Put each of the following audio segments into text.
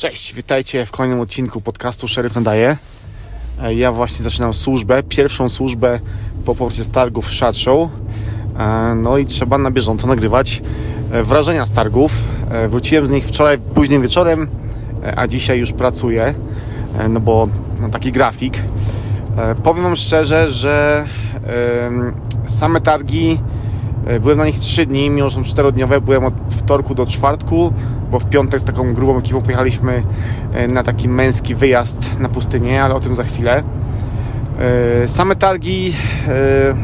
Cześć, witajcie w kolejnym odcinku podcastu Szeryf Nadaje. E, Ja właśnie zaczynam służbę, pierwszą służbę po powrocie z targów Shot Show. E, No i trzeba na bieżąco nagrywać e, wrażenia z targów. Wróciłem z nich wczoraj późnym wieczorem, a dzisiaj już pracuję, no bo no, taki grafik. Powiem Wam szczerze, że same targi Byłem na nich 3 dni, mimo że są 4-dniowe. Byłem od wtorku do czwartku, bo w piątek z taką grubą ekipą pojechaliśmy e, na taki męski wyjazd na pustynię, ale o tym za chwilę. E, Same targi, e,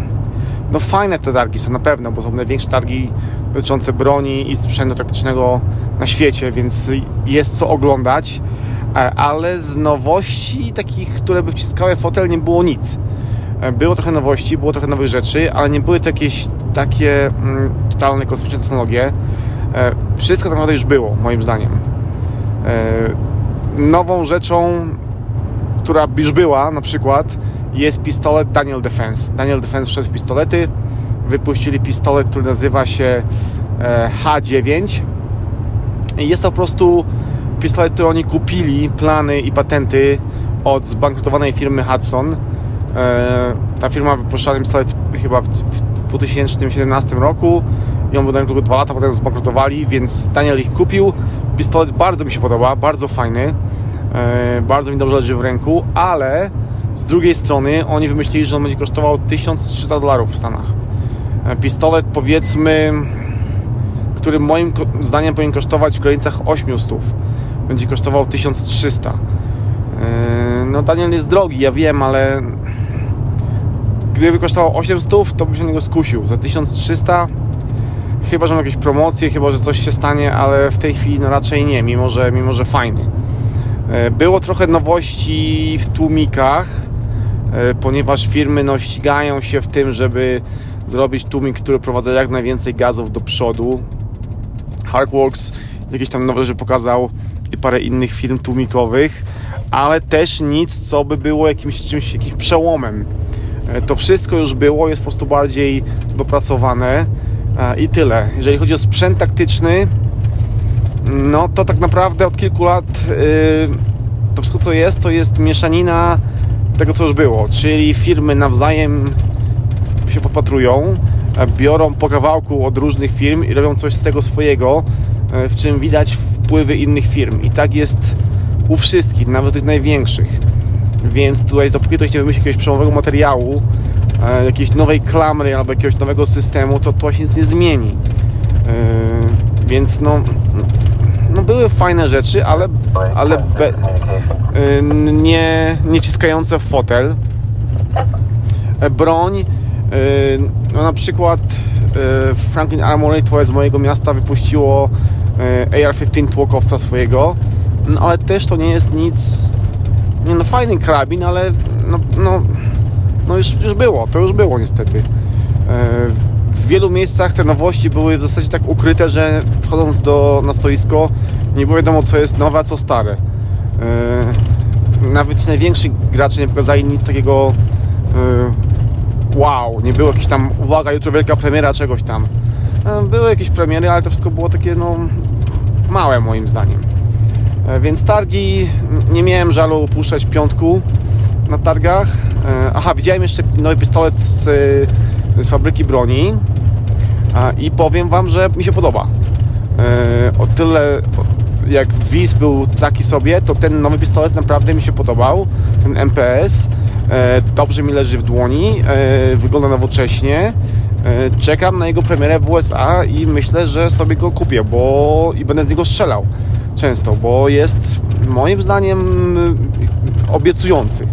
no fajne te targi są na pewno, bo są największe targi dotyczące broni i sprzętu taktycznego na świecie, więc jest co oglądać. E, Ale z nowości takich, które by wciskały fotel, nie było nic. E, Było trochę nowości, było trochę nowych rzeczy, ale nie były to jakieś takie mm, totalne kosmiczne technologie. E, Wszystko tak naprawdę już było, moim zdaniem. E, Nową rzeczą, która już była, na przykład, jest pistolet Daniel Defense. Daniel Defense wszedł w pistolety, wypuścili pistolet, który nazywa się e, H9. I Jest to po prostu pistolet, który oni kupili, plany i patenty od zbankrutowanej firmy Hudson. E, Ta firma wypuszczała pistolet chyba w w 2017 roku i on był na rynku tylko 2 lata, potem zbankrutowali, więc Daniel ich kupił. Pistolet bardzo mi się podoba, bardzo fajny, e, bardzo mi dobrze leży w ręku, ale z drugiej strony oni wymyślili, że on będzie kosztował 1300 dolarów w Stanach. E, Pistolet powiedzmy, który moim zdaniem powinien kosztować w granicach 800, będzie kosztował 1300. E, No Daniel jest drogi, ja wiem, ale gdyby kosztował 800, to bym się na niego skusił. Za 1300 chyba, że mam jakieś promocje, chyba, że coś się stanie, ale w tej chwili no raczej nie, mimo że, mimo że fajny. E, Było trochę nowości w tłumikach, e, ponieważ firmy no, ścigają się w tym, żeby zrobić tłumik, który prowadza jak najwięcej gazów do przodu. Hardworks jakieś tam nowe rzeczy pokazał i parę innych firm tłumikowych, ale też nic, co by było jakimś czymś, jakimś przełomem. E, To wszystko już było, jest po prostu bardziej dopracowane e, i tyle. Jeżeli chodzi o sprzęt taktyczny, no to tak naprawdę od kilku lat yy, to wszystko co jest, to jest mieszanina tego co już było, czyli firmy nawzajem się podpatrują, e, biorą po kawałku od różnych firm i robią coś z tego swojego, w czym widać wpływy innych firm. I tak jest u wszystkich, nawet tych największych. Więc tutaj dopóki ktoś nie wymyśli jakiegoś przełomowego materiału, e, jakiejś nowej klamry albo jakiegoś nowego systemu, to to się nic nie zmieni. E, Więc no, no były fajne rzeczy, ale, ale be, e, nie, nie ciskające w fotel. Broń, no na przykład Franklin Armory, to z mojego miasta, wypuściło e, AR-15 tłokowca swojego, no ale też to nie jest nic, nie no fajny karabin, ale no, no, no już, już było, to już było niestety. E, W wielu miejscach te nowości były w zasadzie tak ukryte, że wchodząc do, na stoisko nie było wiadomo co jest nowe, a co stare. E, Nawet najwięksi gracze nie pokazali nic takiego e, wow, nie było jakieś tam uwaga, jutro wielka premiera czegoś tam. Były jakieś premiery, ale to wszystko było takie no małe moim zdaniem. E, Więc targi, nie miałem żalu opuszczać piątku na targach. E, Aha, widziałem jeszcze nowy pistolet z, z fabryki broni i powiem Wam, że mi się podoba. E, O tyle jak Wiz był taki sobie, to ten nowy pistolet naprawdę mi się podobał. Ten MPS e, dobrze mi leży w dłoni, e, wygląda nowocześnie. E, Czekam na jego premierę w USA i myślę, że sobie go kupię, bo i będę z niego strzelał często, bo jest moim zdaniem obiecujący.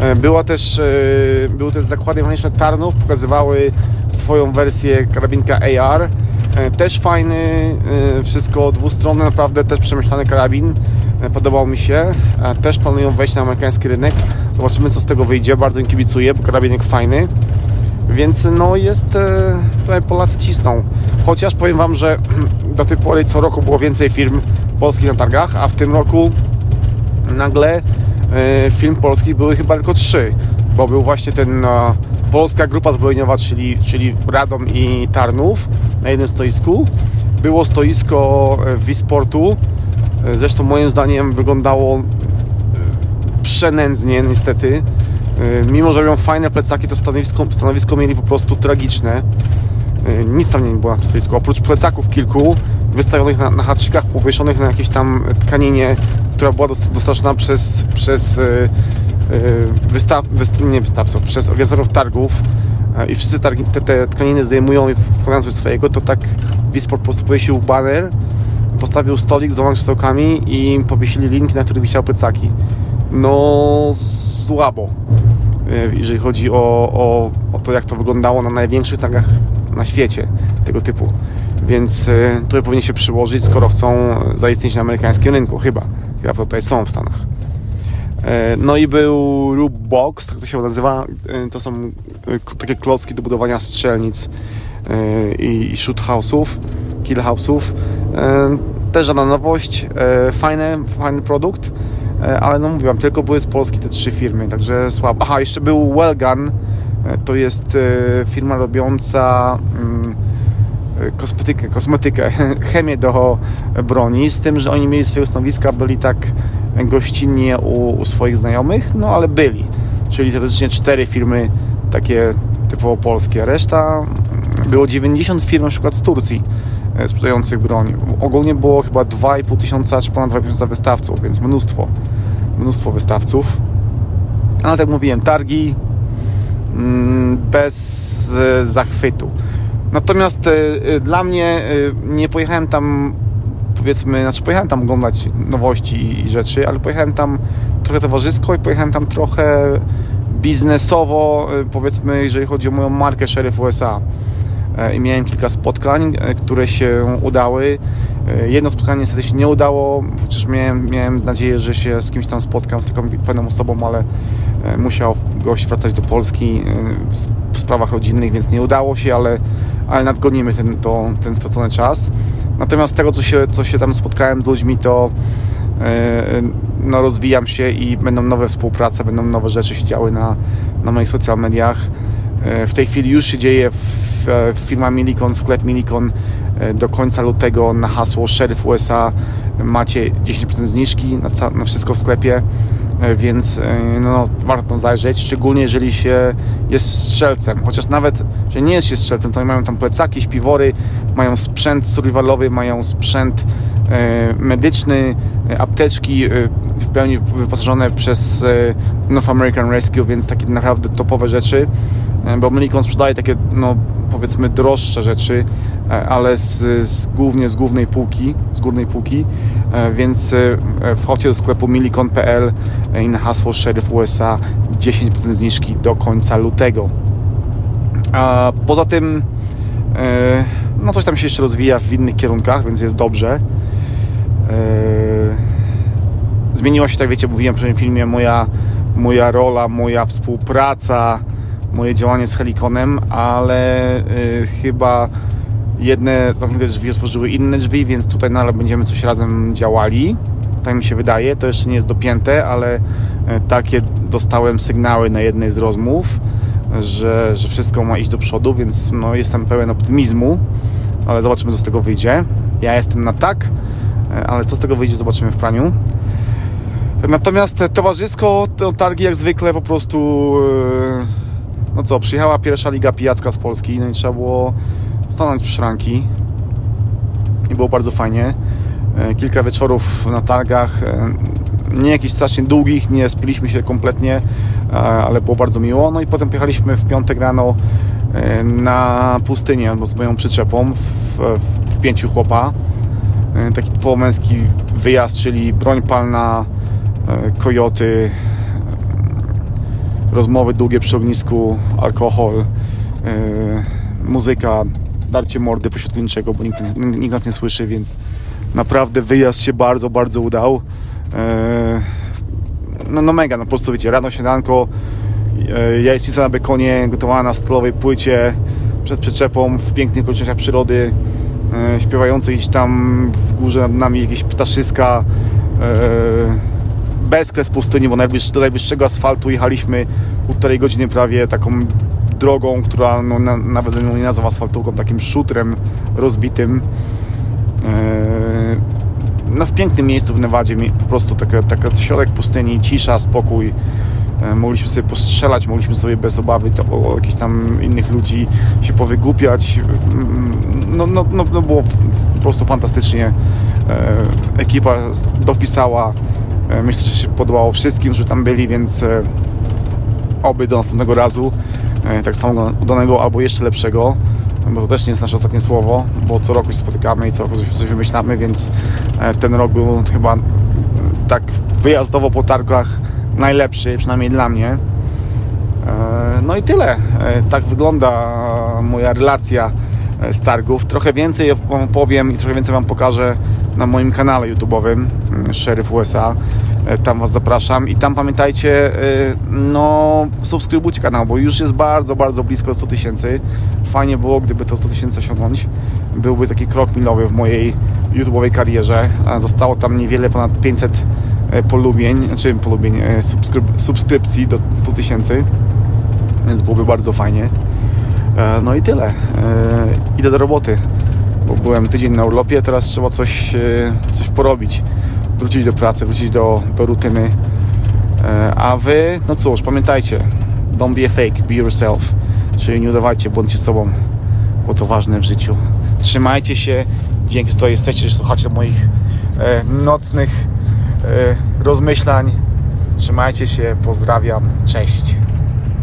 E, Była też, e, były też zakłady mechaniczne Tarnów, pokazywały swoją wersję karabinka AR. E, Też fajny, wszystko dwustronne, naprawdę też przemyślany karabin. Podobał mi się. Też planują wejść na amerykański rynek. Zobaczymy co z tego wyjdzie. Bardzo im kibicuję, bo karabinek fajny. Więc no jest, e, tutaj Polacy cisną. Chociaż powiem Wam, że do tej pory co roku było więcej firm polskich na targach, a w tym roku nagle e, firm polskich były chyba tylko trzy, bo był właśnie ten e, Polska Grupa Zbrojeniowa, czyli, czyli Radom i Tarnów na jednym stoisku. Było stoisko e, Wisportu, Zresztą moim zdaniem wyglądało przenędznie niestety. Mimo, że robią fajne plecaki, to stanowisko, stanowisko mieli po prostu tragiczne. Nic tam nie było na stoisku, oprócz plecaków kilku wystawionych na, na haczykach, powieszonych na jakiejś tam tkaninie, która była dostarczona przez, przez wystaw, wystaw, nie wystawców, przez organizatorów targów i wszyscy targi, te, te tkaniny zdejmują i wkładają coś swojego, to tak Wisport po prostu powiesił baner, postawił stolik z dwoma krzesełkami i powiesili linki, na których wisiały plecaki. No słabo, jeżeli chodzi o, o, o to, jak to wyglądało na największych targach na świecie tego typu. Więc tutaj powinien się przyłożyć, skoro chcą zaistnieć na amerykańskim rynku, chyba. Chyba tutaj są w Stanach. No i był Rube Box, tak to się nazywa. To są takie klocki do budowania strzelnic i shoot house'ów, kill. Też żadna nowość, fajny, fajny produkt, ale no mówiłam, tylko były z Polski te trzy firmy, także słabo. Aha, jeszcze był Wellgun, to jest firma robiąca mm, kosmetykę, kosmetykę, chemię do broni, z tym, że oni mieli swoje stanowiska, byli tak gościnnie u, u swoich znajomych, no ale byli. Czyli teoretycznie cztery firmy takie typowo polskie. Reszta było 90 firm na przykład z Turcji e, sprzedających broń. Ogólnie było chyba 2,5 tysiąca czy ponad 2,5 tysiąca wystawców, więc mnóstwo, mnóstwo wystawców. Ale tak mówiłem, targi mm, bez e, zachwytu. Natomiast e, dla mnie nie pojechałem tam powiedzmy, znaczy pojechałem tam oglądać nowości i rzeczy, ale pojechałem tam trochę towarzysko i pojechałem tam trochę biznesowo, powiedzmy, jeżeli chodzi o moją markę Sheriff USA. E, I miałem kilka spotkań, e, które się udały. E, jedno spotkanie niestety się nie udało, chociaż miałem, miałem nadzieję, że się z kimś tam spotkam, z taką pewną osobą, ale musiał gość wracać do Polski w sprawach rodzinnych, więc nie udało się, ale, ale nadgonimy ten, to, ten stracony czas. Natomiast tego, co się, co się tam spotkałem z ludźmi, to no, rozwijam się i będą nowe współprace, będą nowe rzeczy się działy na, na moich social mediach. W tej chwili już się dzieje w firma Milikon, sklep Milikon do końca lutego na hasło Sheriff USA macie 10% zniżki na, na wszystko w sklepie. E, więc e, no, warto zajrzeć, szczególnie jeżeli się jest strzelcem, chociaż nawet, że nie jest się strzelcem, to mają tam plecaki, śpiwory, mają sprzęt survivalowy, mają sprzęt e, medyczny, apteczki w pełni wyposażone przez North American Rescue, więc takie naprawdę topowe rzeczy, bo Melikon sprzedaje takie, no powiedzmy droższe rzeczy, ale z, z, głównie z głównej półki, z górnej półki, więc wchodźcie do sklepu milikon.pl i na hasło Sheriff USA 10% zniżki do końca lutego. A poza tym e, no coś tam się jeszcze rozwija w innych kierunkach, więc jest dobrze. E, zmieniła się, tak wiecie, mówiłem w tym filmie, moja, moja rola, moja współpraca, moje działanie z Helikonem, ale e, chyba jedne zamknięte drzwi otworzyły inne drzwi, więc tutaj nadal będziemy coś razem działali tak mi się wydaje. To jeszcze nie jest dopięte, ale e, takie dostałem sygnały na jednej z rozmów, że, że wszystko ma iść do przodu, więc no, jestem pełen optymizmu, ale zobaczymy, co z tego wyjdzie. Ja jestem na tak, e, ale co z tego wyjdzie, zobaczymy w praniu. Natomiast towarzysko, to targi jak zwykle po prostu e, no co, przyjechała pierwsza liga pijacka z Polski, no i trzeba było stanąć w szranki i było bardzo fajnie. E, kilka wieczorów na targach, e, nie jakichś strasznie długich, nie spiliśmy się kompletnie, ale było bardzo miło. No i potem pojechaliśmy w piątek rano na pustynię z moją przyczepą w, w pięciu chłopa. Taki połomęski wyjazd, czyli broń palna, kojoty, rozmowy długie przy ognisku, alkohol, muzyka, darcie mordy pośrodku niczego, bo nikt, nikt nas nie słyszy, więc naprawdę wyjazd się bardzo, bardzo udał. E, no, no mega, no po prostu wiecie, rano śniadanko, e, jajecznica na bekonie, gotowana na stalowej płycie, przed przyczepą, w pięknych okolicznościach przyrody, e, śpiewające gdzieś tam w górze nad nami jakieś ptaszyska, bezkres pustyni, bo do najbliższego asfaltu jechaliśmy półtorej godziny prawie taką drogą, która no, na, nawet nie nazywa asfaltówką, takim szutrem rozbitym no, w pięknym miejscu w Nevadzie, po prostu taka, taka środek pustyni, cisza, spokój. E, Mogliśmy sobie postrzelać, mogliśmy sobie bez obawy to, o jakichś tam innych ludzi się powygłupiać. Mm, No, no, no, no było po prostu fantastycznie. E, Ekipa dopisała. E, Myślę, że się podobało wszystkim, że tam byli, więc e, oby do następnego razu e, tak samo udanego albo jeszcze lepszego bo to też nie jest nasze ostatnie słowo, bo co roku się spotykamy i co roku coś, wymyślamy, więc ten rok był chyba tak wyjazdowo po targach najlepszy, przynajmniej dla mnie. No i tyle. Tak wygląda moja relacja z targów. Trochę więcej Wam powiem i trochę więcej Wam pokażę na moim kanale YouTube'owym mm, Sheriff USA. E, Tam Was zapraszam i tam pamiętajcie, e, no subskrybujcie kanał, bo już jest bardzo, bardzo blisko 100 tysięcy. Fajnie było, gdyby to 100 tysięcy osiągnąć. Byłby taki krok milowy w mojej YouTube'owej karierze. Zostało tam niewiele ponad 500 e, polubień, znaczy polubień, e, subskryp subskrypcji do 100 tysięcy, więc byłoby bardzo fajnie. E, No i tyle. E, Idę do roboty, bo byłem tydzień na urlopie, teraz trzeba coś, e, coś porobić. Wrócić do pracy, wrócić do, do rutyny. A wy, no cóż, pamiętajcie, don't be a fake, be yourself. Czyli nie udawajcie, bądźcie sobą, bo to ważne w życiu. Trzymajcie się, dzięki, że to jesteście, że słuchacie moich e, nocnych e, rozmyślań. Trzymajcie się, pozdrawiam, cześć.